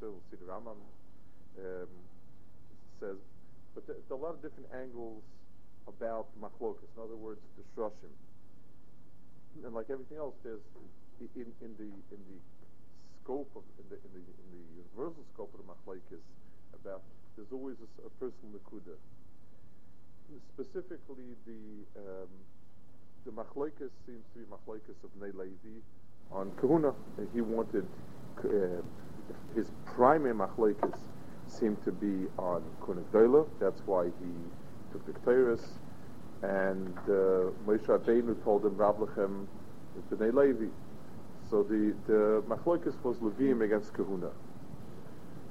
See the Rambam um, says, but there, there are a lot of different angles about Machlokas. In other words, the Shroshim. And like everything else, there's in, in the in the scope of in the in the, in the universal scope of the Machlokes about there's always a, a personal nakuda. Specifically, the um, the machlokes seems to be machlokes of Nei Levi on Kahuna. He wanted uh, his primary machlokes seemed to be on Kunagdola. That's why he took the Ketores. And uh, Moshe Rabbeinu told him is Bnei Levi. So the the machlokes was Levim against Kahuna.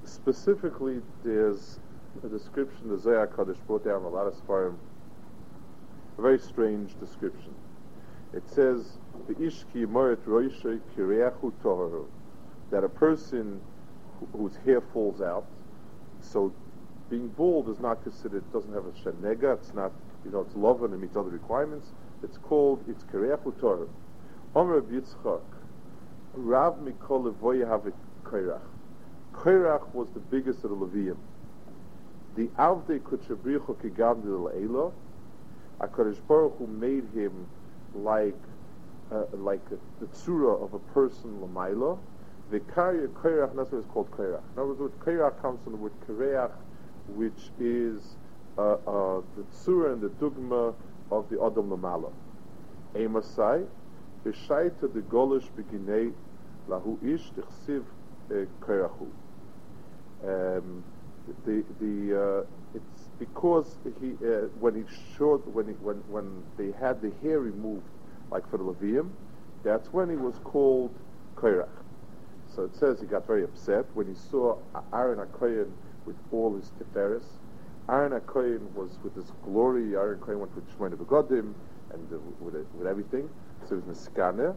Specifically, there's a description the Zohar Kaddish brought down a lot of Sfarim. A very strange description. It says, "The ishki moret roishe kireachu toharu," that a person whose hair falls out, so being bald is not considered, doesn't have a shenega, it's not, you know, it's love and it meets other requirements. It's called, it's kireachu toharu. Omer Yitzchak, Rav Mikol Levoy have Kairach. Kairach was the biggest of the Levium. The Avde Kutshabricho Kigandil Eila, HaKadosh Baruch Hu made him like uh, like a, the tzura of a person lamaila. The karya kairach, that's what it's called kairach. In other words, kairach comes from the word kareach, which is uh, uh, the tzura and the dugma of the adam lamala. Emasai, b'shaita de golish beginei lahu ish tichsiv kairachu. Um, the the uh, it's because he uh, when he showed when he, when when they had the hair removed like for the Levium, that's when he was called Kairach. So it says he got very upset when he saw Aaron Akoyan with all his tiferes. Aaron Akoyan was with his glory. Aaron Akoyan went with Shemona Begodim and uh, with with everything. So it was Niskane,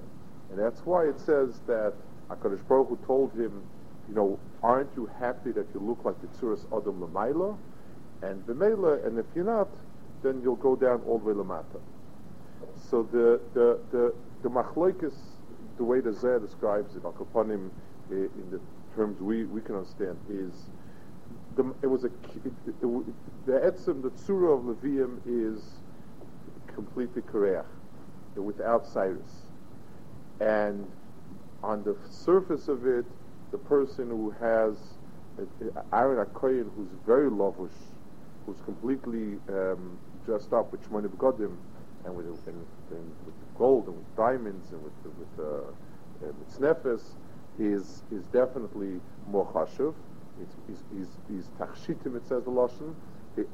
and that's why it says that Hakadosh Baruch Hu told him you know, aren't you happy that you look like the Tzuras Adam Lamaila? And Vimela, and if you're not, then you'll go down all the way Lamata. So the, the, the, the Machloikis, the way the Zeh describes it, Akapanim, in the terms we, we can understand, is the, it was a, it, it, it, the Etzim, the Tzura of Levium is completely Koreach, without Cyrus. And on the surface of it, the person who has Aaron Akoyin, who's very lavish, who's completely um, dressed up with Shemoni Begodim, and with, and, and with gold and with diamonds and with with, uh, uh, with snefes, is is definitely more chashuv. He's tachshitim. It says the lashon,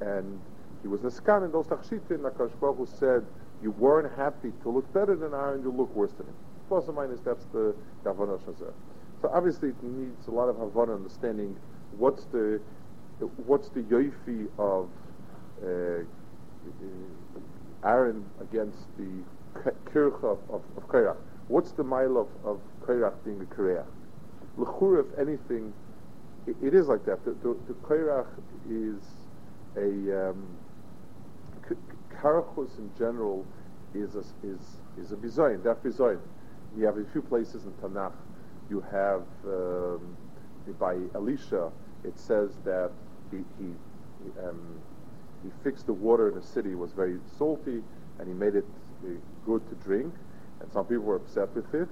and he was neskan in those tachshitim. Nakash Baruch Hu said, "You weren't happy to look better than Aaron. You look worse than him." Plus or minus, that's the Gavana Shazar. So obviously it needs a lot of Havana understanding what's the what's the yoifi of uh, Aaron against the kirch of, of, of Kairach. What's the mile of, of Kairach being a Kairach? L'chur, if anything, it, it is like that. The, the, the Kairach is a um, in general is a, is is a bizayin, that bizayin. You have a few places in Tanakh you have um, by Elisha, it says that he he, um, he fixed the water in the city was very salty, and he made it uh, good to drink, and some people were upset with it.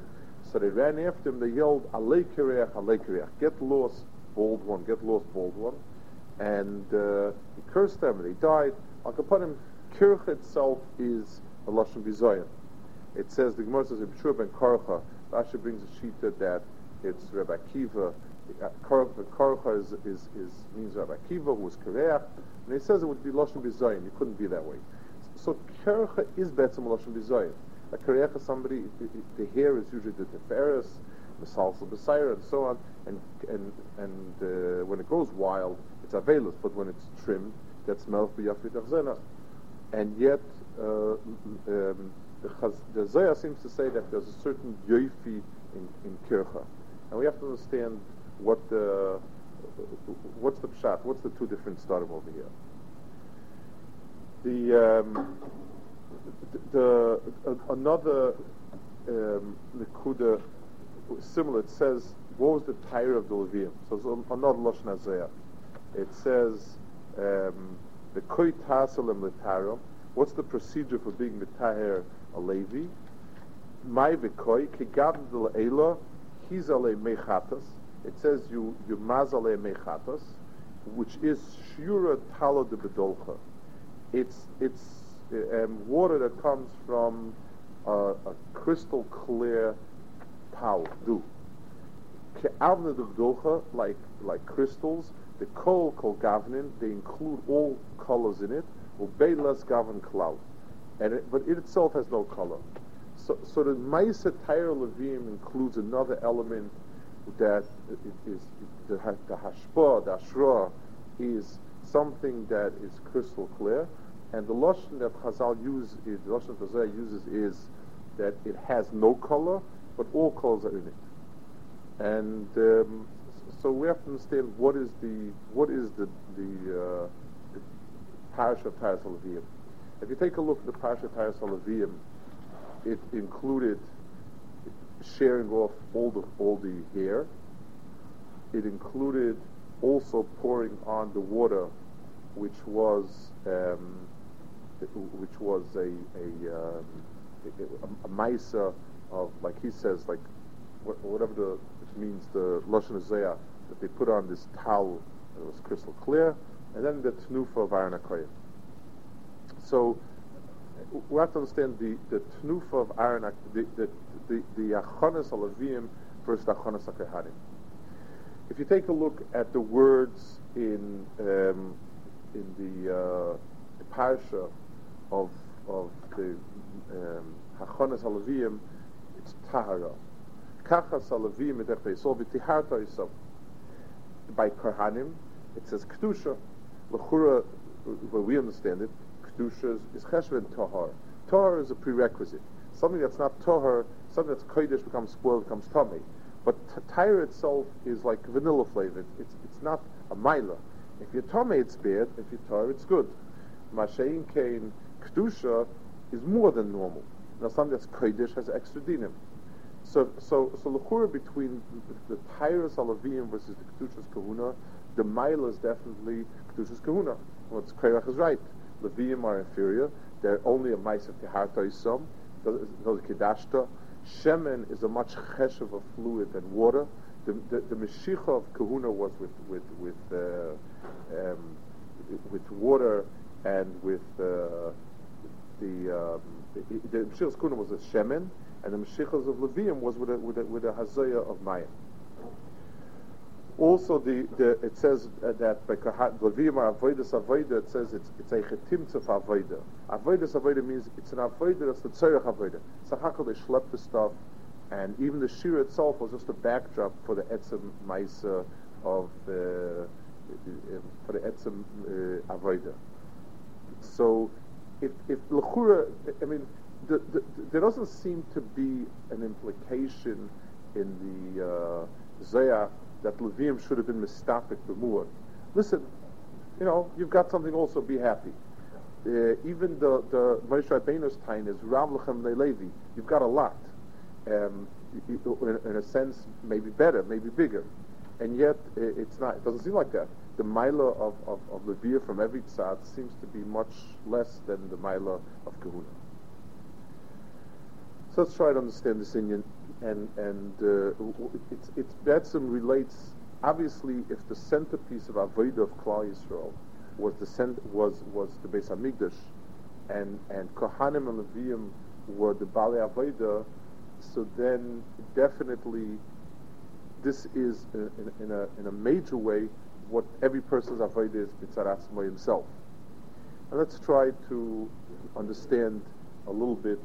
So they ran after him. They yelled, "Alei kireach, alei kireach! Get lost! bald one, get lost bald one, and uh, he cursed them, and they died. Al Kapanim, Kirch itself is a Lashon. It says, the Gemara says, Ibshur ben Karcha, Rashi brings a shita that it's Rabbi Kiva, Karcha is, is, is, means Rabbi Kiva, who was Kareach, and he says it would be Lashon Bizayin, it couldn't be that way. So Kercha is Betzim Lashon Bizayin. A Kareach is somebody, the hair is usually the Teferis, the Salsa Besaira, and so on, and, and, and uh, when it goes wild, it's Avelus, but when it's trimmed, that's Melch Achzena. And yet, uh, um, the, Zohar seems to say that there's a certain yoifi in, in Kircha. And we have to understand what the, what's the pshat, what's the two different starting over here. The, um, the, uh, another um, Nikuda, similar, it says, what was the tire of the Levium? So it's another Lashon Azayah. It says, um, the Koi Tasalim Litarim, what's the procedure for being Mitahir a Levi? My Vikoi, Kigad del Hizale Mechatas, it says you, you Mazale Mechatas, which is Shura Talo de Bedolcha. It's, it's um, water that comes from a crystal clear pow, dew. Ke'avna de Bedolcha, like, like crystals, the kol kol gavnin, they include all colors in it, less gavin cloud. And but it itself has no color. So, so the Maisa Tair Levim includes another element that is the, the hashpa, the ashra, is something that is crystal clear, and the lashon that Chazal use, the lashon that Chazal uses is that it has no color, but all colors are in it. And um, so we have to understand what is the what is the the, uh, the parish of Taras If you take a look at the parish of Taras it included sharing off all the all the hair. It included also pouring on the water, which was um, which was a a, um, a, a maisa of like he says like whatever the means the lashon that they put on this towel that was crystal clear, and then the tnufa of Aaron So we have to understand the, the tnufa of Aaron, the, the, the, the achonis alavim versus the achonis akehanim. If you take a look at the words in um, in the, uh, parsha of of the um, hachonis alavim, it's tahara. Kachas alavim edech beisol v'tiharta. By Kohanim, it says kedusha. Lechura, where we understand it, kedusha is cheshvan tahar. Tahar is a prerequisite. Something that's not tahar, something that's kodesh becomes spoiled, becomes tummy. But tahar itself is like vanilla flavored. It's, it's not a mila. If you're tummy, it's bad. If you're tahar, it's good. Mashain kain kedusha is more than normal. Now something that's kodesh has extra dinim. So, so, so lechura between the, Tyrus Alavim versus the Kedushas Kahuna, the mile is definitely Kedushas Kahuna. What's Kairach is right. Levim are inferior. They're only a mice of Tiharta Yisam, those Kedashta. Shemen is a much cheshav of a fluid than water. The, the, the Meshicha of Kahuna was with, with, with, uh, um, with water and with uh, the, um, the, Meshicha of was a Shemen, and the Meshichas of Levium was with a, with a, with a of Mayim. Also, the, the, it says uh, that by Levium are Avodas Avodah, it says it's, it's a Chetimtzef Avodah. Avodas Avodah means it's an Avodah that's the Tzorech Avodah. Sachakal, they schlepped the stuff, and even the Shir itself was just a backdrop for the Etzem Maisa of the, uh, for the Etzem uh. So, if, if Lechura, I mean, the, the, there doesn't seem to be an implication in the uh, Zayah that Levim should have been mistapik b'muad. Listen, you know, you've got something also, be happy. Uh, even the, the Moshe Rabbeinu's time is Rav Lechem Levi. You've got a lot. Um, in, in, a sense, maybe better, maybe bigger. And yet, it's not, it doesn't seem like that. The Mila of, of, of Levir from every tzad seems to be much less than the Mila of Kahuna. So let's try to understand this Indian, and and uh, it's it's Betzim relates obviously, if the centerpiece of Avodah of Klal Yisrael was the cent- was was the Beis Hamikdash, and and Kohanim and Leviim were the Bali Avodah, so then definitely this is in, in, in, a in a major way what every person's Avodah is Mitzaratzmo himself. And let's try to understand a little bit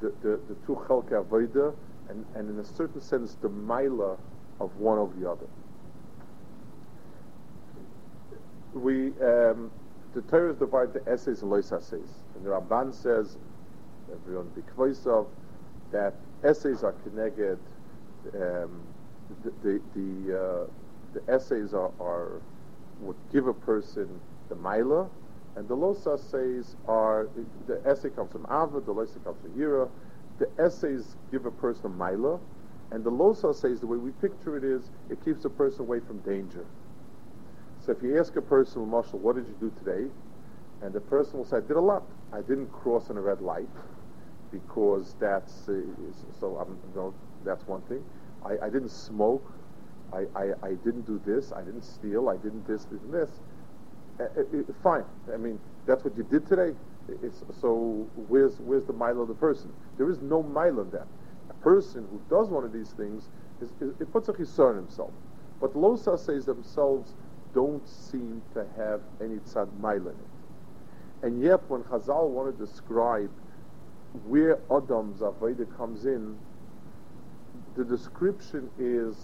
the, the, the two Chelke Avodah and, and in a certain sense the Maila of one over the other. We, um, the Torah is divided into essays and lois essays. And the Ramban says, everyone of that essays are connected, um, the, the, the, uh, the essays are, are, would give a person the Maila, and the lois essays are, the essay comes from Ava, the lois comes from Yira, the essays give a person a Maila, and the Losa says the way we picture it is, it keeps a person away from danger. So if you ask a person, Marshall, what did you do today? And the person will say, I did a lot. I didn't cross in a red light because that's, uh, so I'm, know, that's one thing. I, I didn't smoke. I, I, I, didn't do this. I didn't steal. I didn't this, this, and this. Uh, uh fine. I mean, that's what you did today. It's, so where's, where's the mile of the person? There is no mile in that A person who does one of these things, is, is, it puts a chisar on himself. But Losa says themselves don't seem to have any tzad mail in it. And yet, when Chazal want to describe where Adam's Aveda comes in, the description is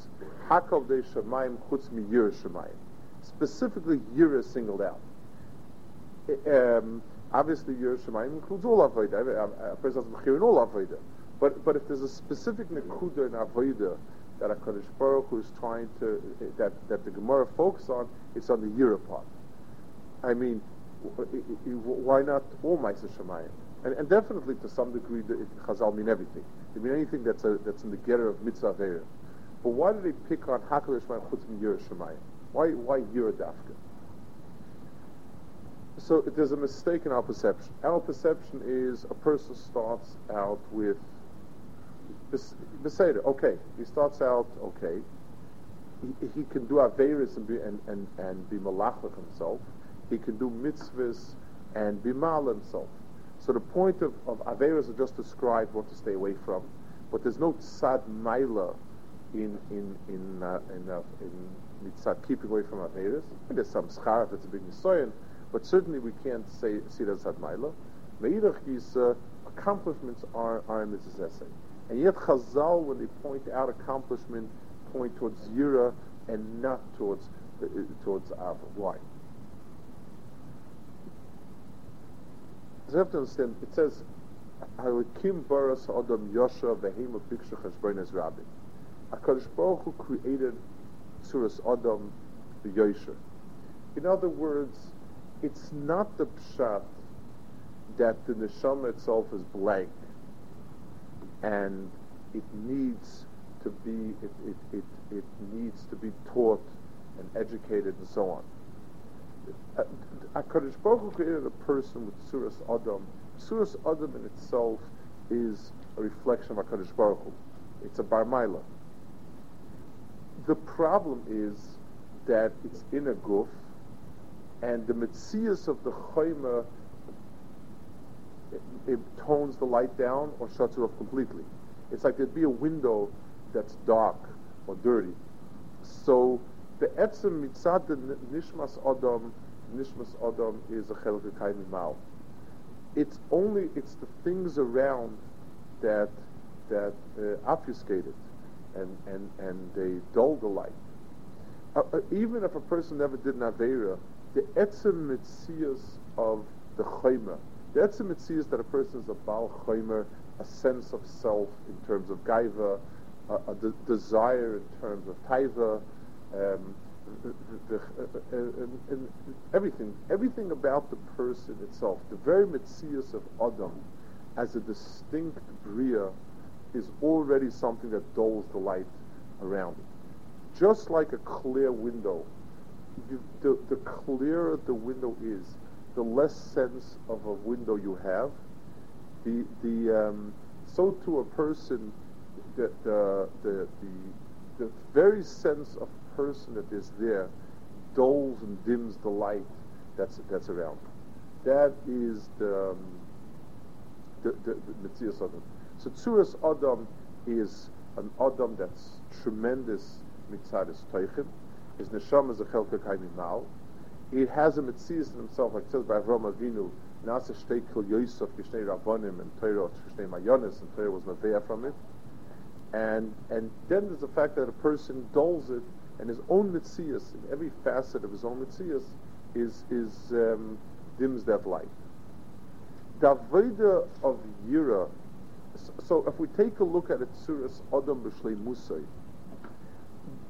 Hakav de Shemaim Chutz mi Yir Shemaim. Specifically, Yir is singled out. Um, obviously, Yir Shemaim includes all Aveda. A person has in all Aveda. But but if there's a specific nekuda in avoda that a Kaddish Baruch Hu is trying to eh, that that the Gemara focuses on, it's on the Yira part. I mean, eh, eh, why not all Ma'aser Shemayim? And, and, definitely to some degree, the Chazal mean everything. They mean anything that's a, that's in the getter of mitzvah. But why do they pick on Hakadosh Shemayim Chutz Yira Shemayim? Why why Yira Dafka? So there's a mistake in our perception. Our perception is a person starts out with Beseder, okay. He starts out okay. He, he can do Averis and be, and, and, and be Malachlich himself. He can do mitzvahs and be Mal himself. So the point of, of Averis is just describe what to stay away from. But there's no tzad maila in in in uh, in, uh, in mitzvah keeping away from Averis. There's some schar that's a big nisoyan, but certainly we can't say see that tzad maila. Meidach is uh, accomplishments are are in this essay. And yet Chazal, when they point out accomplishment, point towards Yira and not towards uh, towards Ava. Why? So you have to understand, it says, Halikim Baras Adam Yosha Vehema Biksha Cheshbonis Rabbi. HaKadosh Baruch Hu created Suras Adam the. In other words, it's not the pshat that the neshama itself is blank and it needs to be it, it, it, it needs to be taught and educated and so on. Uh, uh, HaKadosh Baruch Hu created a person with Suras Adam. Suras Adam in itself is a reflection of HaKadosh Baruch Hu. It's a Barmaila. The problem is that it's in a guf, and the Metzias of the Chayma it, it, tones the light down or shuts it off completely. It's like there'd be a window that's dark or dirty. So the etzem mitzad the nishmas adam, is a chelak mal. It's only it's the things around that that uh, obfuscate it and, and, and they dull the light. Uh, uh, even if a person never did an Avera, the etzem mitzias of the chayma, the etzem it sees that a person is a bal Chaimer, a sense of self in terms of Gaiva, a, a de- desire in terms of Taiva, um, the, the, uh, uh, everything, everything about the person itself, the very mitzias of Adam as a distinct bria is already something that dulls the light around it. Just like a clear window, you, the, the clearer the window is, the less sense of a window you have, the the um, so to a person that the, the the the very sense of person that is there dulls and dims the light that's that's around. That is the um, the, the, the Metzias Adam. So Tzuras Adam is an Adam that's tremendous mitzadis toichin. His neshama is a chelka mal. He has a mitzias in himself, like says by Avram Avinu, Nasa shtei kil Yosef kishnei rabbanim and Torah kishnei mayonis, and Torah was maveya from it. And and then there's the fact that a person dulls it, and his own mitzias, in every facet of his own mitzias, is is um, dims that light. The Aveda of Yira, so if we take a look at it, Suras Adam B'Shlei Musay,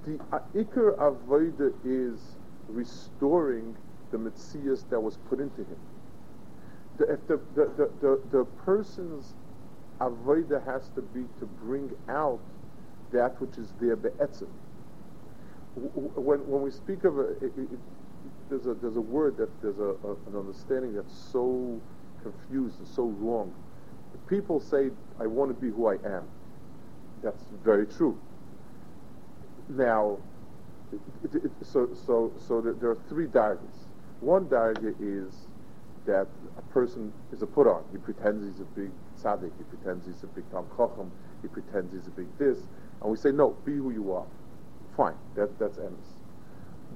the Iker Avodah is restoring the Metzias that was put into him. The, if the, the, the, the, the person's Avodah has to be to bring out that which is there be'etzim. When, when we speak of a, it, it, there's a, there's a word that there's a, a, an understanding that's so confused and so wrong. People say, I want to be who I am. That's very true. Now, it, so so so there are three dargahs. One dargah is that a person is a put on. He pretends he's a big tzaddik. He pretends he's a big tam chacham. He pretends he's a big this. And we say, no, be who you are. Fine, that, that's emes.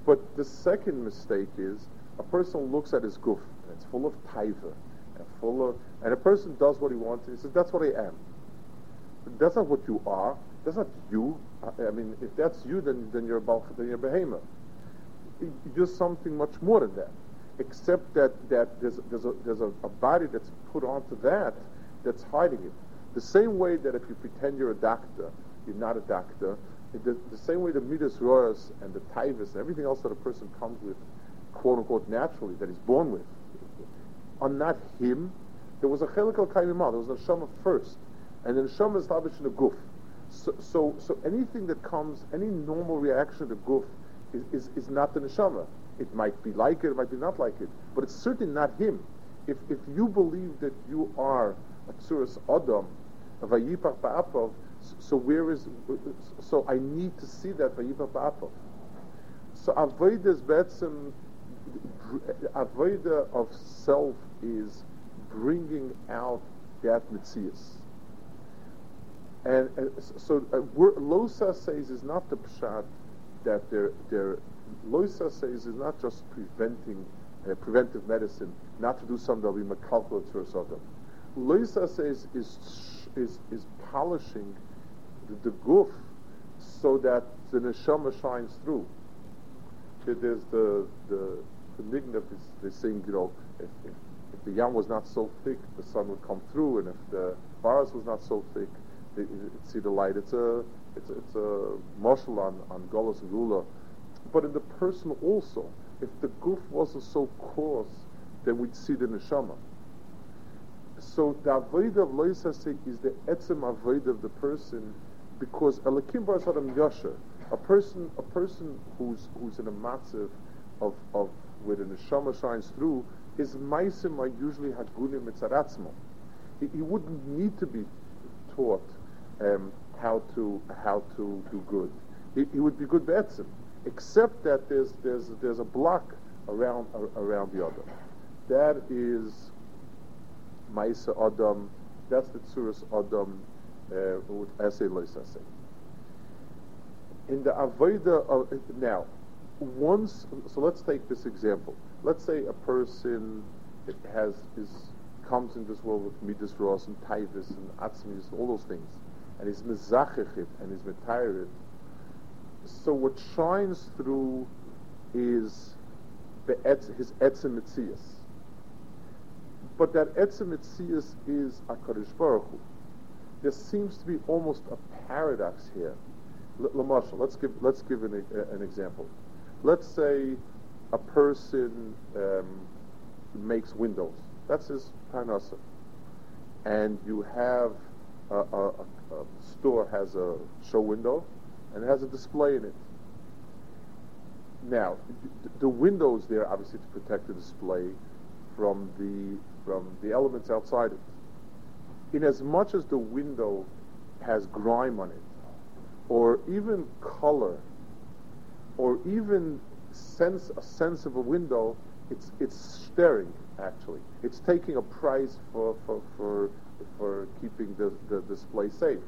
But the second mistake is a person looks at his guf, and it's full of taiva, and full of, and a person does what he wants, and he says, that's what I am. But that's not what you are. That's not you. I mean, if that's you, then, then you're a then you're a behemoth. You're something much more than that. Except that, that there's, there's, a, there's a, a body that's put onto that that's hiding it. The same way that if you pretend you're a doctor, you're not a doctor. The, the same way the midas roras and the taivas and everything else that a person comes with, quote unquote, naturally, that he's born with, are not him. There was a chelik al there was a neshama first, and then neshama is lavish in the guf. So, so, so anything that comes, any normal reaction to guf is, is, is not the neshama. It might be like it, it might be not like it, but it's certainly not him. If, if you believe that you are a tzuras adam, a vayipach ba'apav, so where is, so I need to see that vayipach ba'apav. So avodah is betzim, avodah of self is bringing out that mitzias. And, and so uh, Losa says is not the pshat that they're, they're Loisa says is not just preventing uh, preventive medicine, not to do something that will be makalkal to them. Loisa says is is is polishing the, the goof so that the neshama shines through. There's the the the is they sing, you know, if, if, if the yam was not so thick, the sun would come through, and if the bars was not so thick, they, see the light. It's a it's a, it's a marshal on on Golos and Gula, but in the person also. If the goof wasn't so coarse, then we'd see the neshama. So the avoid of loisase is the etzem avoid of the person, because elakim bar adam yasher, a person a person who's who's in a matziv of of where the neshama shines through, his meisim are usually hagunim mitzaratzmo. He, he wouldn't need to be taught um, how to how to do good. He, he would be good be'etzim, except that there's there's there's a block around uh, around the other. That is Maisa Adam. That's the Tsuras Adam with Essay Loisase. In the Avoida of now, once so let's take this example. Let's say a person has is comes in this world with midas ros and taivas and atzmis, and all those things and he's mezachich and he's metired. So what shines through is the etz, his mitzias. But that mitzias is Hakadosh Baruch. There seems to be almost a paradox here. L- let's give let's give an, an example. Let's say a person um, makes windows. That's his parnasa, and you have a, a, a store has a show window and it has a display in it. Now, the windows there obviously to protect the display from the from the elements outside it. In as much as the window has grime on it, or even color, or even sense a sense of a window, it's it's staring actually. It's taking a price for for for, for keeping the, the display safe.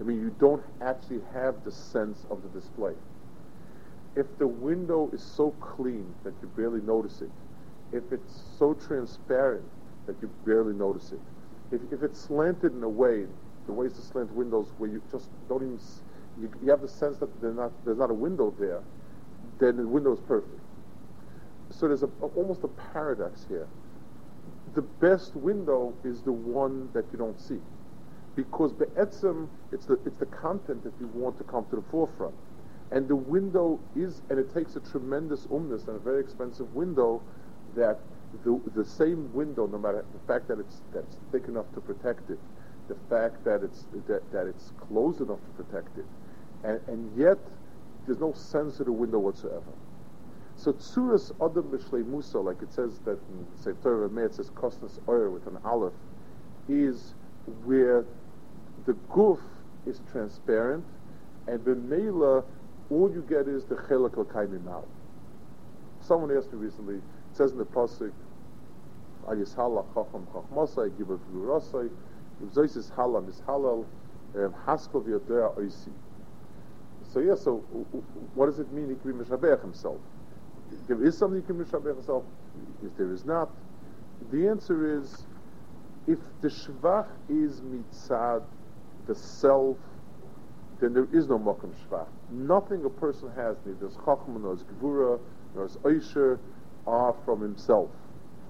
I mean, you don't actually have the sense of the display. If the window is so clean that you barely notice it, if it's so transparent that you barely notice it, if, if it's slanted in a way, the ways to slant windows where you just don't even, you, you have the sense that not, there's not a window there, then the window is perfect. So there's a, a, almost a paradox here. The best window is the one that you don't see. Because be'etzim, it's the, it's the content that you want to come to the forefront. And the window is, and it takes a tremendous umness and a very expensive window that the, the same window, no matter the fact that it's, that's thick enough to protect it, the fact that it's, that, that it's close enough to protect it, and, and yet there's no sense of the window whatsoever. So tsuras adam b'shlei musa, like it says that in Sefer Torah it says kosnas oyer with an aleph, is where the goof is transparent, and the mela, all you get is the chelak al Someone asked me recently, says in the pasuk, Ayishala chacham chachmasai, give a v'urasai, if zois is halal, is halal, um, oisi. So yeah, so what does it mean he can be Meshabech himself? There is something he can Meshabech himself? If there is not, the answer is, if the Shvach is mitzad, the self, then there is no Mokum Shvach. Nothing a person has, neither is Chachma, nor is Gevura, nor is Oisher, are from himself.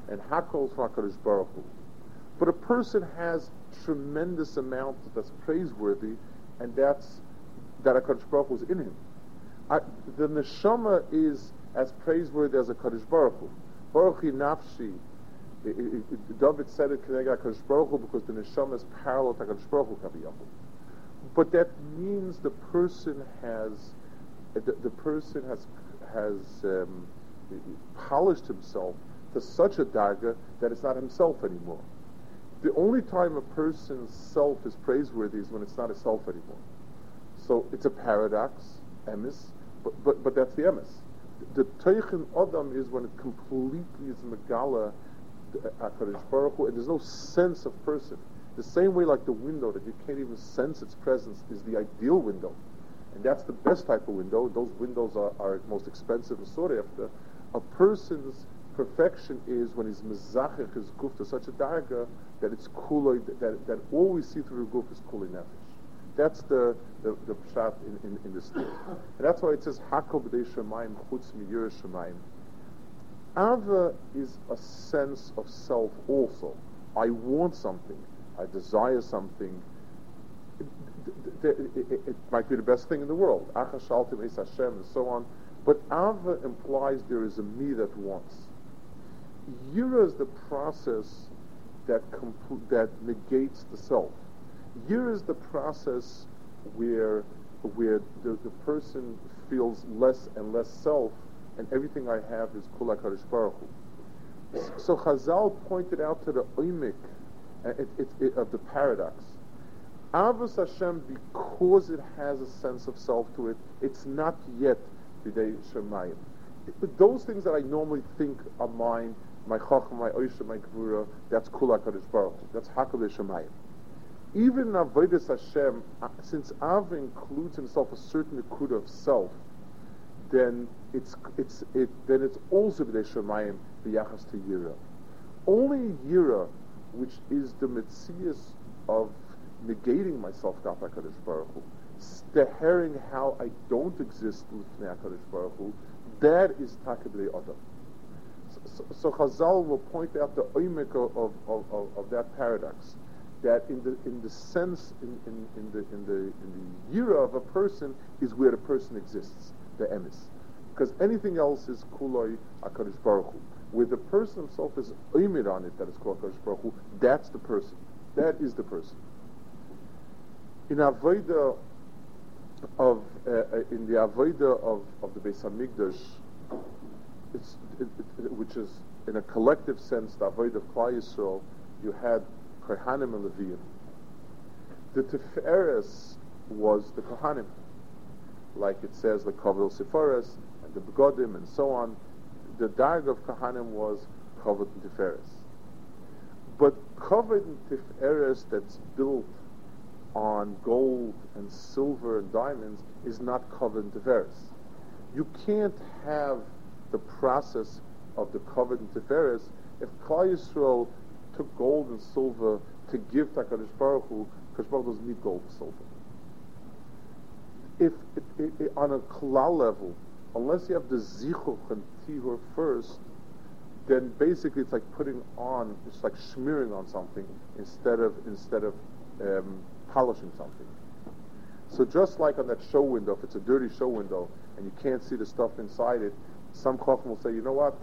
And Hakol HaKadosh Baruch Hu. But a person has tremendous amount that's praiseworthy, and that's that HaKadosh Baruch Hu is in him. I, the neshama is as praiseworthy as a Kaddish Baruch Hu. Baruch nafshi. David said it Kenega HaKadosh Baruch Hu because the neshama is parallel to Kaddish Baruch Hu. But that means the person has, the, the person has has um, polished himself to such a darga that it's not himself anymore. The only time a person's self is praiseworthy is when it's not a self anymore. So it's a paradox, emes, but, but, but that's the emes. The Teichen Adam is when it completely is Megala uh, HaKadosh Baruch Hu, and there's no sense of person. The same way like the window that you can't even sense its presence is the ideal window. And that's the best type of window. Those windows are, are most expensive and sought after. A person's perfection is when he's mezachich his guf to such a darga that it's kuloi, that, that all we see through the guf is kuloi nefesh. That's the the, the pshat in, in, in the story. And that's why it says Hakol b'dei shemayim chutz miyur shemayim. Ava is a sense of self also. I want something. I desire something. It, it, it, it might be the best thing in the world. Achashaltim es Hashem and so on. But Ava implies there is a me that wants. Yira is the process that, that negates the self. Here is the process where where the, the person feels less and less self, and everything I have is Kul HaKadosh Baruch Hu. So Chazal pointed out to the oimik uh, it, it, it, of the paradox. Avos Hashem, because it has a sense of self to it, it's not yet B'dei Shemayim. But those things that I normally think are mine, my Chacham, my Oisha, my Gvura, that's Kul HaKadosh Baruch That's Hakal Shemayim even in Avodah Hashem, uh, since Av includes himself a certain akud of self, then it's it's it then it's also b'dei shemayim b'yachas to yira. Only yira, which is the mitzias of negating myself to Hakadosh Baruch stehering how I don't exist with Hakadosh Baruch Hu, that is takabli adam. So, so, Chazal will point out the oimik of, of, of, of that paradox that in the in the sense in, in, in the in the in the year of a person is where the person exists, the emis. Because anything else is kuloi akadosh baruch Hu. Where the person himself is oimid on it, that is called akadosh baruch Hu, that's the person. That is the person. In avoida of uh, uh in the avoida of, of the Beis Hamikdash, it's it, it, which is in a collective sense the avoida of Klal Yisrael, you had Kohanim and Leviim. The Tiferes was the Kohanim, like it says, the Kavil Sefares, and the begodim and so on. The darg of Kohanim was covered in Tiferes. But covered in Tiferes that's built on gold and silver and diamonds is not covered in Tiferes. You can't have the process of the covered in Tiferes if Klal Yisrael took gold and silver to give to HaKadosh Baruch Hu, HaKadosh Baruch Hu doesn't need gold and silver. If, it, it, it, on a klal level, unless you have the zichuch and tihur first, then basically it's like putting on, it's like smearing on something instead of instead of um, polishing something. So just like on that show window, if it's a dirty show window and you can't see the stuff inside it, some chacham will say, you know what?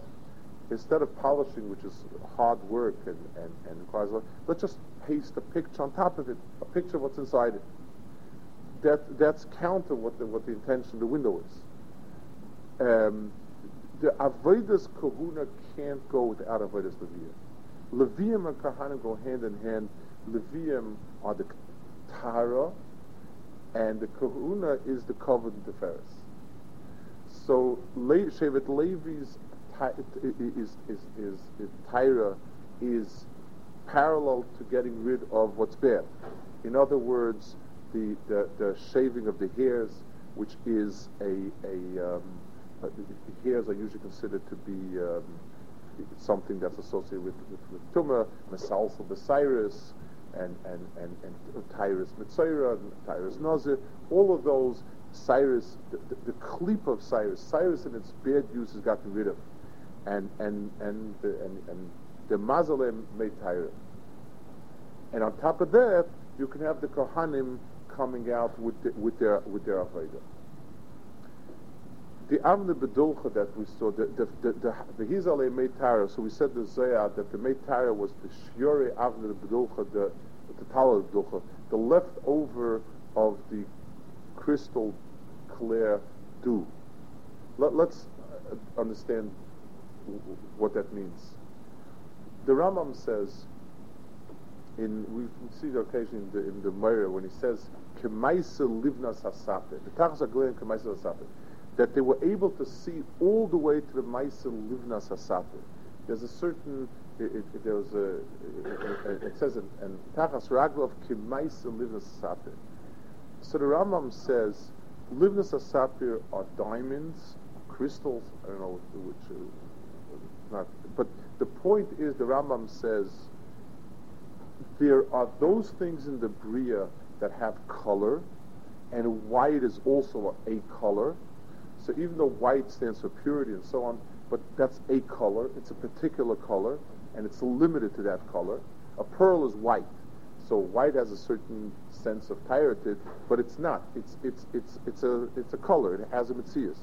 Instead of polishing, which is hard work and, and, and requires a lot, let's just paste a picture on top of it, a picture of what's inside it. That, that's counter what the, what the intention of the window is. Um, the avodas kahuna can't go without avodas leviyah. Leviyim and kahanim go hand in hand. Leviyim are the tara, and the kahuna is the covered tiferes. So Le- Shevet Levi's is is is, is is parallel to getting rid of what's bad. In other words, the, the, the shaving of the hairs, which is a, a um, uh, the hairs are usually considered to be um, something that's associated with, with, with Tumah, Mesalsa Besiris, and, and, and, and Tyrus and Tyrus Nazir, all of those, Cyrus, the, the, the clip of Cyrus, Cyrus and its bad use has gotten rid of. And, and, and, the, and, and the Mazalem made Tyra. And on top of that, you can have the Kohanim coming out with, the, with their with their Avodah. The Avne Bedulcha that we saw, the the the, the, the Hizale made Tara. So we said the Zayah that the made Tara was the Shiore Avne Bedulcha, the the Bedulcha, the leftover of the crystal clear dew. Let, let's uh, understand what that means. The Rambam says, in we see the occasion in the in the Meir when he says Kemaisa livnas hasape, the Tachas Aglein Kemaisa hasape, that they were able to see all the way to the Maisa livnas hasape. There's a certain it, it, there was a it, it says in Tachas Raglov Kemaisa livnas hasape. So the Rambam says livnas hasape are diamonds, crystals. I don't know which. Uh, not, but the point is, the Rambam says there are those things in the Bria that have color, and white is also a color. So even though white stands for purity and so on, but that's a color, it's a particular color, and it's limited to that color. A pearl is white, so white has a certain sense of purity, but it's not. It's it's it's it's a it's a color. It has a mitzias.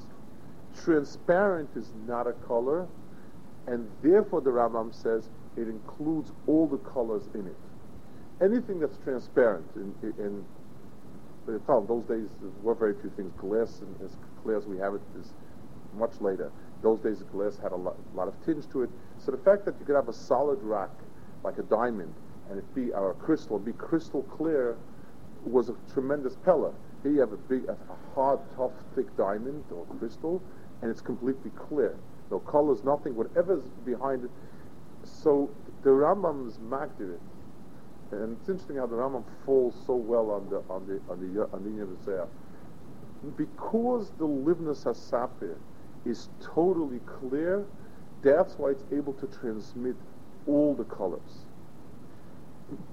Transparent is not a color, and therefore the Rambam says it includes all the colors in it. Anything that's transparent, in, in, in those days there were very few things. Glass, and as we have it, is much later. Those days the glass had a lot, a lot of tinge to it. So the fact that you could have a solid rock, like a diamond, and it be, or a crystal, be crystal clear, was a tremendous pella. Here you have a big, a hard, tough, thick diamond or crystal, and it's completely clear no colors, nothing, whatever's behind it. So the Rambam's magdir. And it's interesting how the Rambam falls so well on the on the on the on the Yom Because the livnus hasapir is totally clear, that's why it's able to transmit all the colors.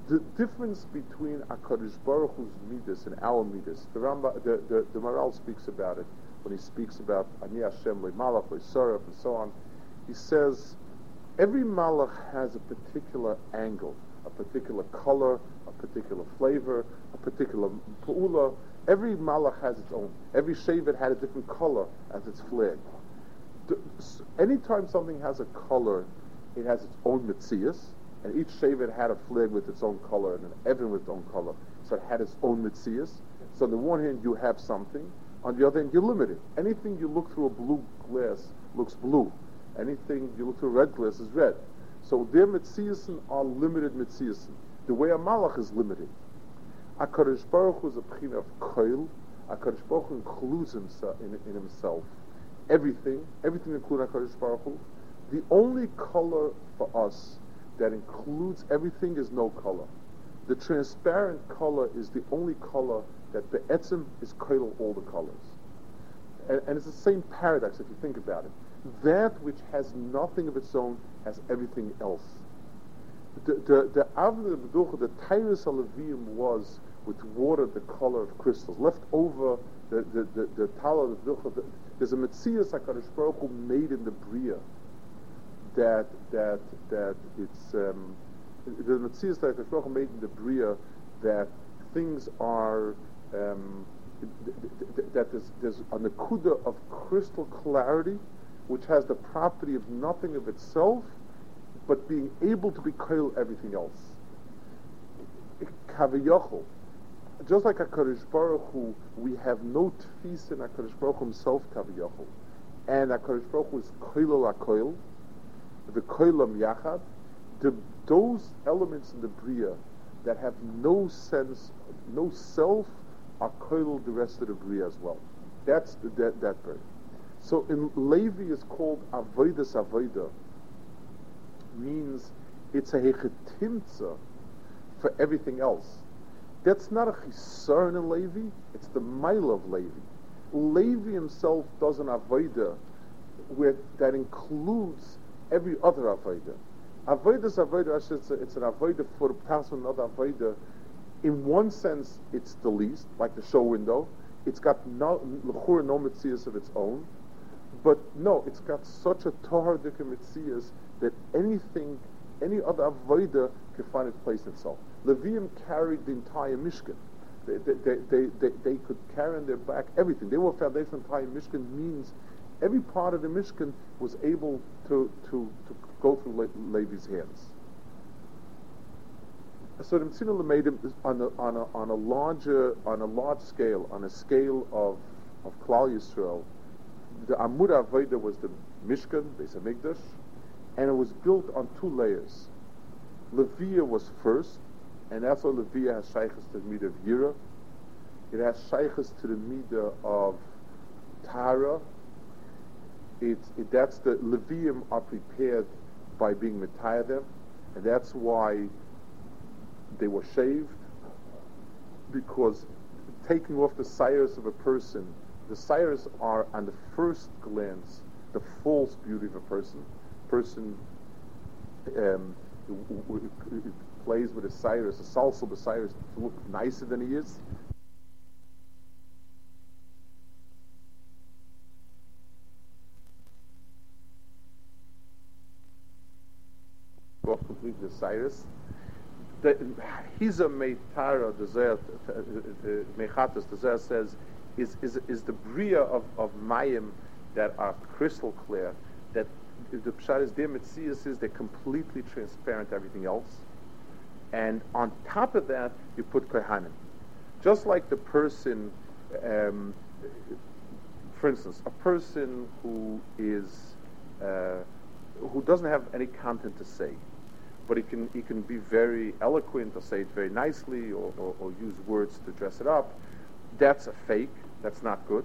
The difference between Akadosh Baruch Hu's midas and our midas, the Rambam, the, the, the Maharal speaks about it when he speaks about Ani Hashem Malach, Saraf, and so on, he says every Malach has a particular angle, a particular color, a particular flavor, a particular pu'ula. Every Malach has its own. Every Shevet had a different color as its flag. Anytime something has a color, it has its own mitzias, and each Shevet had a flag with its own color and an Evan with its own color. So it had its own mitzias. So on the one hand, you have something, on the other hand, you're limited. Anything you look through a blue glass looks blue. Anything you look through a red glass is red. So their mitziasin are limited mitziasin. The way a malach is limited. Akadosh Baruch Hu is a pchina of koil. Akadosh Baruch Hu includes himself in, in himself everything, everything including HaKadosh Baruch Hu. The only color for us that includes everything is no color. The transparent color is the only color that Be'etzim is koil all the colors. And, and, it's the same paradox if you think about it. That which has nothing of its own has everything else. The the the Avnei the Tyrus Alavim was with water the color of crystals. Left over the the the, the Tala the there's a Metzias HaKadosh Baruch Hu made in the Bria that that that it's um, the Metzias HaKadosh Baruch Hu made in the Bria that things are um, that there's, there's a nakuda of crystal clarity which has the property of nothing of itself but being able to be everything else. Kaviyachol, just like HaKadosh Baruch Hu, we have no tfis in HaKadosh Baruch Hu himself, Kaviyachol. And HaKadosh Baruch Hu is koilol HaKoil, the koilam yachad. The, those elements in the Bria that have no sense, no self, are koil the rest of the Bria as well. That's the, that, that part. So in Levi is called Avoidas Avoida, means it's a hechetimtza for everything else. That's not a chisarn in Levi, it's the mile of Levi. Levi himself does an avoida where that includes every other avoida. Avoida is avoida, it's, it's an avoida for a person, not avoida. In one sense, it's the least, like the show window. It's got no lechur no mitzias of its own, but no, it's got such a tahar mitzias that anything, any other avoida can find its place in itself. Levium carried the entire Mishkan. They, they, they, they, they could carry on their back everything. They were foundation of the entire Mishkan means every part of the Mishkan was able to, to, to go through Le- Levi's hands. So the made him on a, on, a, on a larger, on a large scale, on a scale of, of Klal Yisrael, the Amud Aveda was the Mishkan, Beis Hamikdash, and it was built on two layers. Levia was first, and that's why Levia has shaykhs to the midah of Yira. It has shaykhs to the midah of Tara. It's, it, that's the Levium are prepared by being them, and that's why they were shaved, because taking off the sires of a person, the sires are on the first glance the false beauty of a person. Person um, plays with Cyrus, a salsa Cyrus to look nicer than he is. Off completely Cyrus. He's a meitara, mechatas, the says, is, is, is the bria of, of mayim that are crystal clear, that the pshat is their mitzias is they're completely transparent to everything else. And on top of that, you put kohanim. Just like the person, um, for instance, a person who is uh, who doesn't have any content to say, but he can he can be very eloquent or say it very nicely or, or, or use words to dress it up. That's a fake. That's not good.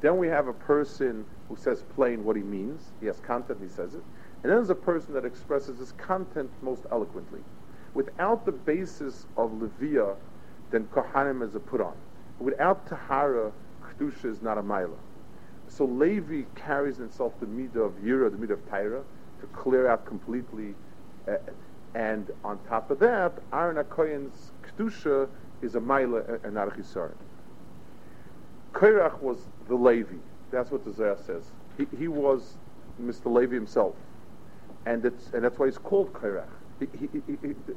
Then we have a person who says plain what he means. He has content, he says it. And then there's a person that expresses his content most eloquently. Without the basis of Levia, then Kohanim is a put on. Without Tahara, Kedusha is not a Maila. So Levi carries in itself the midah of Yira, the midah of Tyra, to clear out completely. Uh, and on top of that, Aaron HaKoyen's Kedusha is a Maila and not a Chisar. Korach was the Levi. That's what the Zohar says. He, he was Mr. Levi himself. And, it's, and that's why he's called Korach. He, he,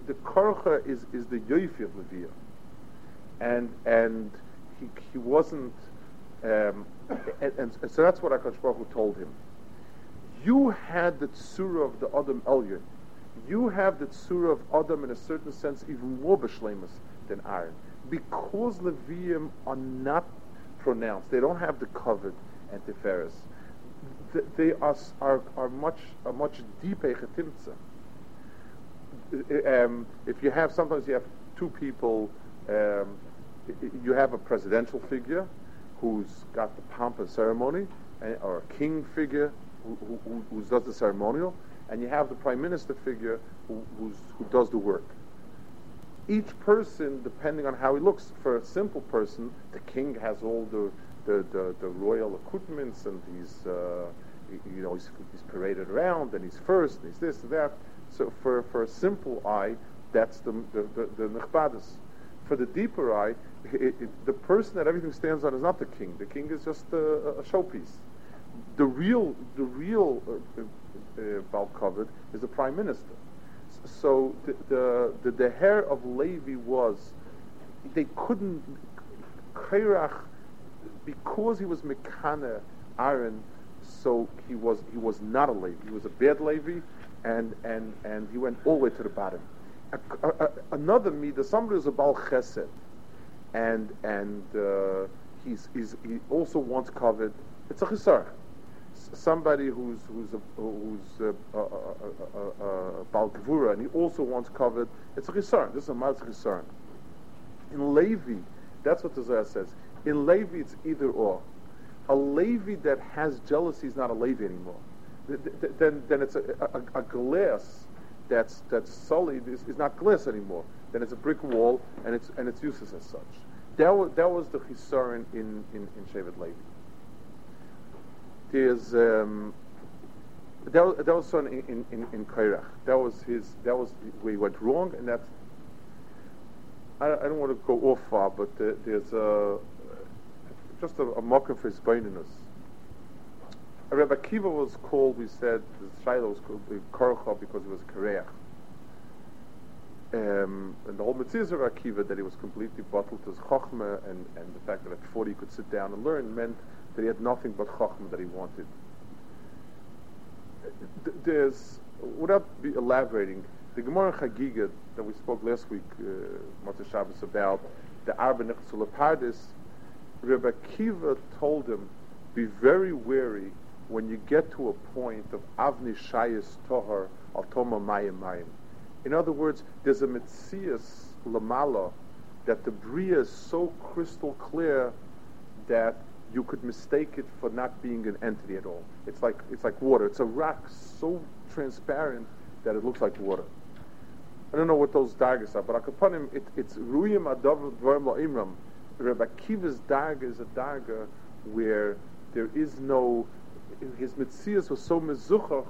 the Korcha is, is the Yoifi of Levi. And, and he, he wasn't, um, and, and, so that's what Akash Baruch Hu told him. You had the tsura of the Adam Elyon. You have the tsura of Adam in a certain sense even more b'shlemus than Aaron. Because Levium are not pronounced. They don't have the covered and Tiferes. They are, are, are much, a much deeper chetimtza. Um, if you have, sometimes you have two people, um, you have a presidential figure who's got the pomp and ceremony, and, or a king figure who, who, who, does the ceremonial, and you have the prime minister figure who, who does the work. Each person, depending on how he looks, for a simple person, the king has all the the, the, the royal accoutrements and he's uh, you know he's, he's paraded around and he's first and he's this and that. So for, for a simple eye, that's the the the, the For the deeper eye, it, it, the person that everything stands on is not the king. The king is just a, a showpiece. The real the real uh, uh, uh is the prime minister. So the the the, the hair of Levi was they couldn't Kairach because he was Mekana Aaron, so he was he was not a Levi. He was a bad Levi, and and and he went all the way to the bottom. A, a, a, another Mida, somebody who's a Baal Chesed, and and uh, he's, he's he also wants covered. It's a chisar. Somebody who's who's a, who's a, Baal Gvura, and he also wants covered. It's a chisar. This is a Maz chisar. In Levi, that's what the Zohar says. In Levi, it's either or. A Levi that has jealousy is not a Levi anymore. Then, then it's a, a, a glass that's that's sullied is, is not glass anymore. Then it's a brick wall, and it's and it's useless as such. That was, that was the chisaron in in in Shevet Levi. There's um, that, that was son in in in Kairach. That was his. That was where he went wrong, and that's. I, I don't want to go off far, but there's a just a, a mocker for his baininus. Rebbe Kiva was called, we said, the Shiloh was called Korcha because he was Kareach. Um, and the whole mitzvah of Akiva that he was completely bottled to his chokhmah and, and the fact that at 40 he could sit down and learn meant that he had nothing but chokhmah that he wanted. There's, without elaborating, the Gemara Chagiga that we spoke last week, uh, Shabbos, about the Arba Nechsulapardis, Rebbe Kiva told him, be very wary when you get to a point of Avni Shayas Tohar of Toma Mayim Mayim. In other words, there's a Metzias Lamala that the Bria is so crystal clear that you could mistake it for not being an entity at all. It's like it's like water. It's a rock so transparent that it looks like water. I don't know what those dagas are, but Akapanim, it, it's Ruyim Adav Imram. Rabbi Kiva's daga is a daga uh, where there is no his mitzias was so mezuchach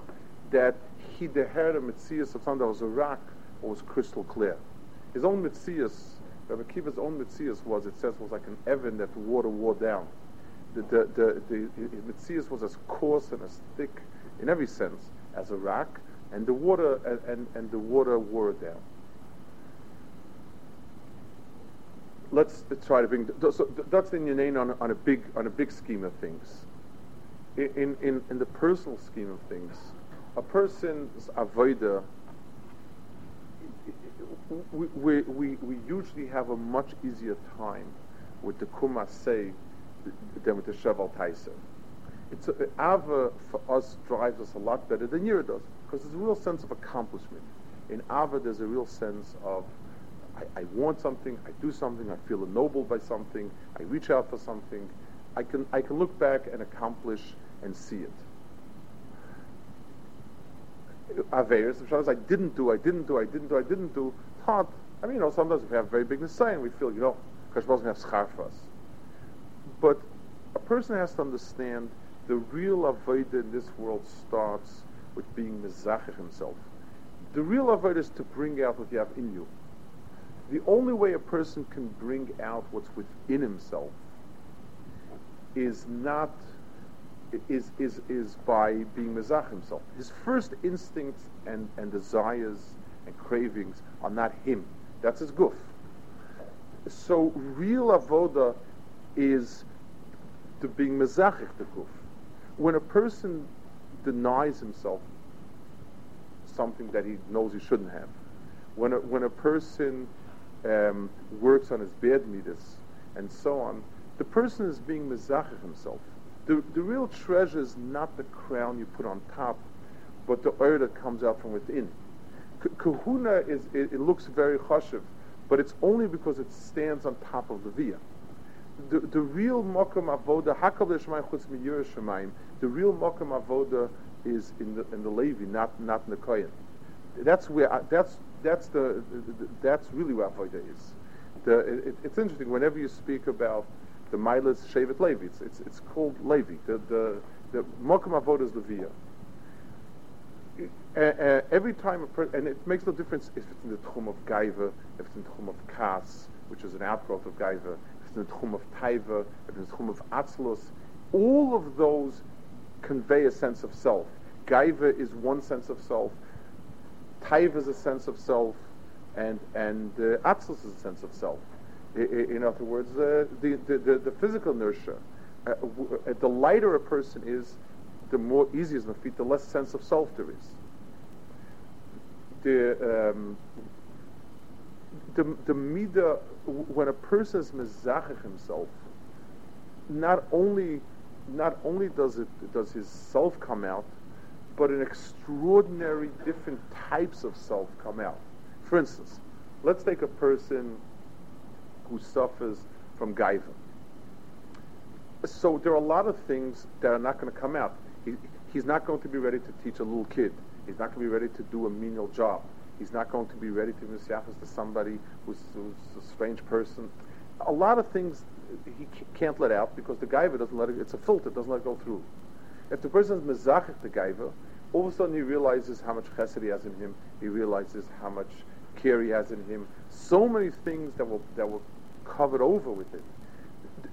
that he dehered a mitzias of something that was a rock or was crystal clear. His own mitzias, Rabbi Kiva's own mitzias was, it says, was like an oven that the water wore down. The, the, the, the, mitzias was as coarse and as thick, in every sense, as a rock, and the water and, and, and the water wore down. Let's try to bring. So that's the name on, on a big on a big scheme of things in, in, in the personal scheme of things, a person's avoida, we, we, we, usually have a much easier time with the kumasei than with the sheval taisa. It's a, Ava for us drives us a lot better than Yira does because there's a real sense of accomplishment. In Ava, there's a real sense of I, I want something, I do something, I feel ennobled by something, I reach out for something. I can I can look back and accomplish and see it. Uh, Averis, Shabbos, I didn't do, I didn't do, I didn't do, I didn't do. Hard. I mean, you know, sometimes we have very big Nisayan, we feel, you know, Kash doesn't have schar for us. But a person has to understand the real Avodah in this world starts with being Mezachich himself. The real Avodah is to bring out what you have in you. The only way a person can bring out what's within himself is not is, is, is by being Mezach himself. His first instincts and, and desires and cravings are not him. That's his guf. So real avoda is to being mezachich the guf. When a person denies himself something that he knows he shouldn't have, when a, when a person um, works on his bad midas and so on, the person is being mezachich himself. The, the real treasure is not the crown you put on top, but the oil that comes out from within. K- kahuna is it, it, looks very chashiv, but it's only because it stands on top of the via. the, the real mokum avoda hakal l'shemayim chutz miyur. The real mokum avoda is in the in the Levi, not not in the Kohen. That's where I, that's that's the, that's really where avoda is. The, it, it's interesting whenever you speak about the Milas Shevet Levi, it's, it's, it's called Levi. The the the mokum avoda is Leviah. Uh, uh, every time a person, and it makes no difference if it's in the tchum of gaiva, if it's in the tchum of kas, which is an outgrowth of gaiva, if it's in the tchum of taiva, if it's in the tchum of atzlos, all of those convey a sense of self. Gaiva is one sense of self, taiva is a sense of self, and and uh, atzlos is a sense of self. In other words, uh, the, the, the, the physical inertia. Uh, w- uh, the lighter a person is, the more easy is the feet, the less sense of self there is. The um, the the mida when a person is mezachich himself, not only not only does it does his self come out, but an extraordinary different types of self come out. For instance, let's take a person who suffers from gaiva. So there are a lot of things that are not going to come out. He, he's not going to be ready to teach a little kid. He's not going to be ready to do a menial job. He's not going to be ready to misyachas to somebody who's, who's a strange person. A lot of things he can't let out because the gaiva doesn't let it. It's a filter; doesn't let it go through. If the person is mezachik the gaiva, all of a sudden he realizes how much chesed he has in him. He realizes how much care he has in him. So many things that were that were covered over with it.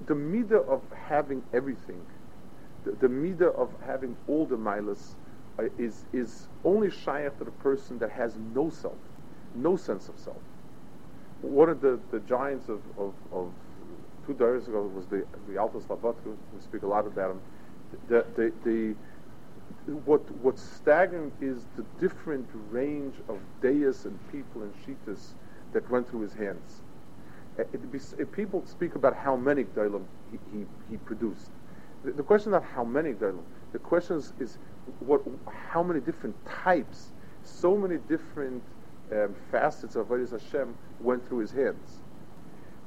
The, the of having everything, the, the of having all the milas, uh, is is only shaykh to the person that has no self, no sense of self. One of the, the giants of, of, of two days ago was the the Alter of Slabodka. We speak a lot about him. The, the, the what what's staggering is the different range of deis and people and shitas that went through his hands. Uh, people speak about how many gdolim he, he, he produced. The, the question is not how many gdolim. The question is, is what how many different types, so many different um, facets of Avodas Hashem went through his hands.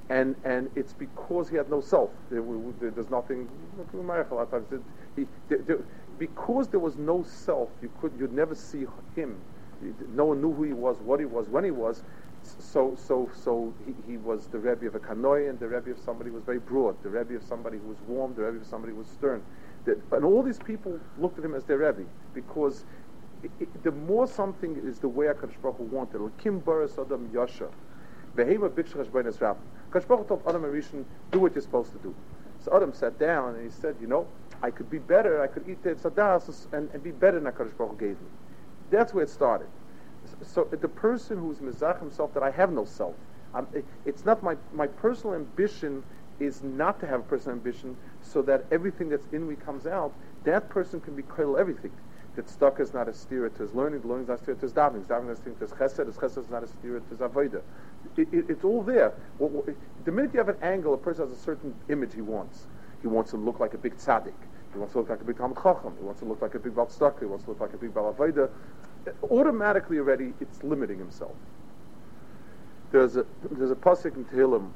And and it's because he had no self. There, there, there's nothing. He, there, because there was no self, you could you'd never see him. No one knew who he was, what he was, when he was. So so so he, he was the Rebbe of a Kanoi and the Rebbe of somebody who was very broad, the Rebbe of somebody who was warm, the Rebbe of somebody who was stern. The, and all these people looked at him as their Rebbe because it, it, the more something is the way HaKadosh Baruch Hu wanted, Kim Baras Adam Yasha, Behema B'Chrash B'Nes Rab. HaKadosh Baruch told Adam Arishan, do what you're supposed to do. So Adam sat down and he said, you know, I could be better, I could eat the tzadas and, and be better than HaKadosh Baruch gave me. That's where it started. So, the person who's mizach himself that I have no self, it's not my, my personal ambition is not to have a personal ambition so that everything that's in me comes out, that person can be kill everything. That stuck is not a steer to his learning, learning is not a steer to his davening, davening is not a steer to his chesed, his chesed is not a steer to his avodah. It, it, it's all there. The minute you have an angle, a person has a certain image he wants. He wants to look like a big tzaddik. He wants to look like a big Talmud Chacham. He wants to look like a big Bal He wants to look like a big Bal Avodah. Automatically already, it's limiting himself. There's a there's a pasuk in Tehillim.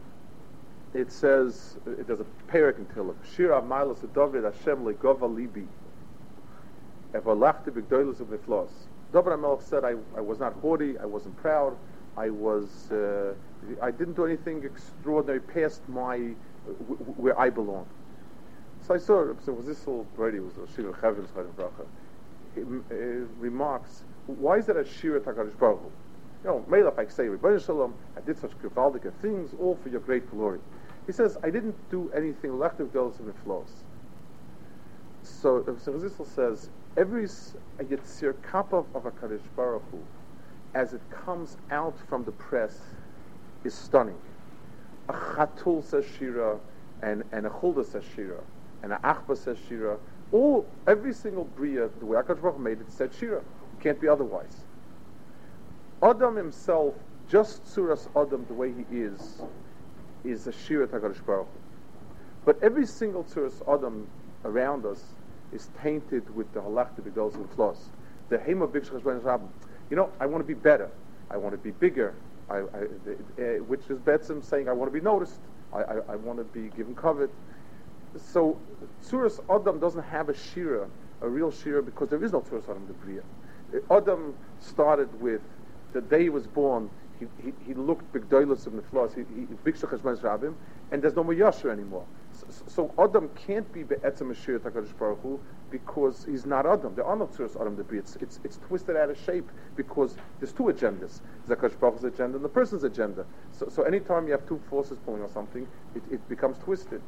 It says there's a parak in Tehillim. Shira Milos David Hashem legova libi. Evalachti b'gdoilus of niflos. David HaMelech said, I, I was not haughty, I wasn't proud, I was, uh, I didn't do anything extraordinary past my, w- where I belong. So I saw, this little Brady, was a Shira Chavim Bracha. He uh, remarks, why is that a Shira Takarish Baruch Hu? You know, up, I say, Rebbeinu Shalom, I did such gewaldige things, all for your great glory. He says, I didn't do anything lechtiv girls and flaws. So, so Rizal says, every a Yitzir Kappa of a Kaddish Baruch Hu, as it comes out from the press, is stunning. A Chatul says Shira, and, and a Chulda says Shira, and a Achba says Shira. All, every single Bria, the way HaKadosh Baruch Hu made it, said Shira. Can't be otherwise. Adam himself, just Suras Adam, the way he is, is a Shira HaKadosh Baruch Hu. But every single Suras Adam around us is tainted with the halach be goes and flaws. The hema big You know, I want to be better. I want to be bigger. I, I, uh, which is Betsam saying, I want to be noticed. I, I, I want to be given covet. So Tzuras Adam doesn't have a shira, a real shira, because there is no Tzuras Adam Debriya. Adam started with the day he was born. He, he, he looked bigdoilus of neflas. He he rabim, and there's no more yasher anymore. So, Adam can't be be'etzem Mashiach Hakadosh Baruch Hu because he's not Adam. There are no tzuras Adam Debri. It's, it's it's twisted out of shape because there's two agendas. There's Hakadosh Baruch Hu's agenda and the person's agenda. So so anytime you have two forces pulling on something, it, it becomes twisted.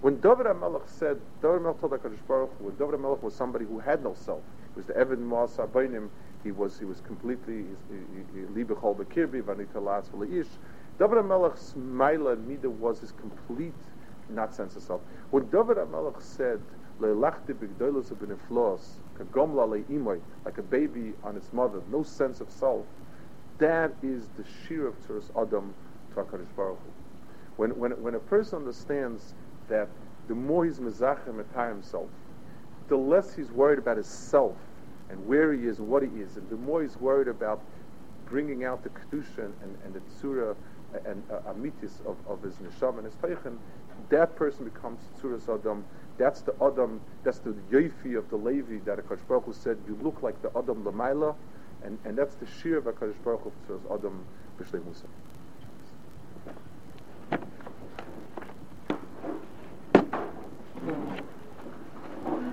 When David HaMelech said, David HaMelech told HaKadosh Baruch Hu, David HaMelech was somebody who had no self, he was the Evan Bainim, he was he was completely libechol bekirbi vanita las v'leish. David HaMelech's Maila Mida was his complete not sense of self. When David HaMelech said, le'imoy, like a baby on its mother, no sense of self, that is the sheer of Tzuras Adam to HaKadosh Baruch Hu. When, when, when a person understands that the more he's mezachem etai himself, the less he's worried about his self and where he is and what he is, and the more he's worried about bringing out the kedusha and, and the tzura and uh, amitis of, of his neshama and his teichen, that person becomes tzuras adam. That's the adam. That's the yofi of the Levi that Akash Baruch Hu said. You look like the adam lamaila, and and that's the shir of Akash Baruch Hu tzuras adam b'shlei musa.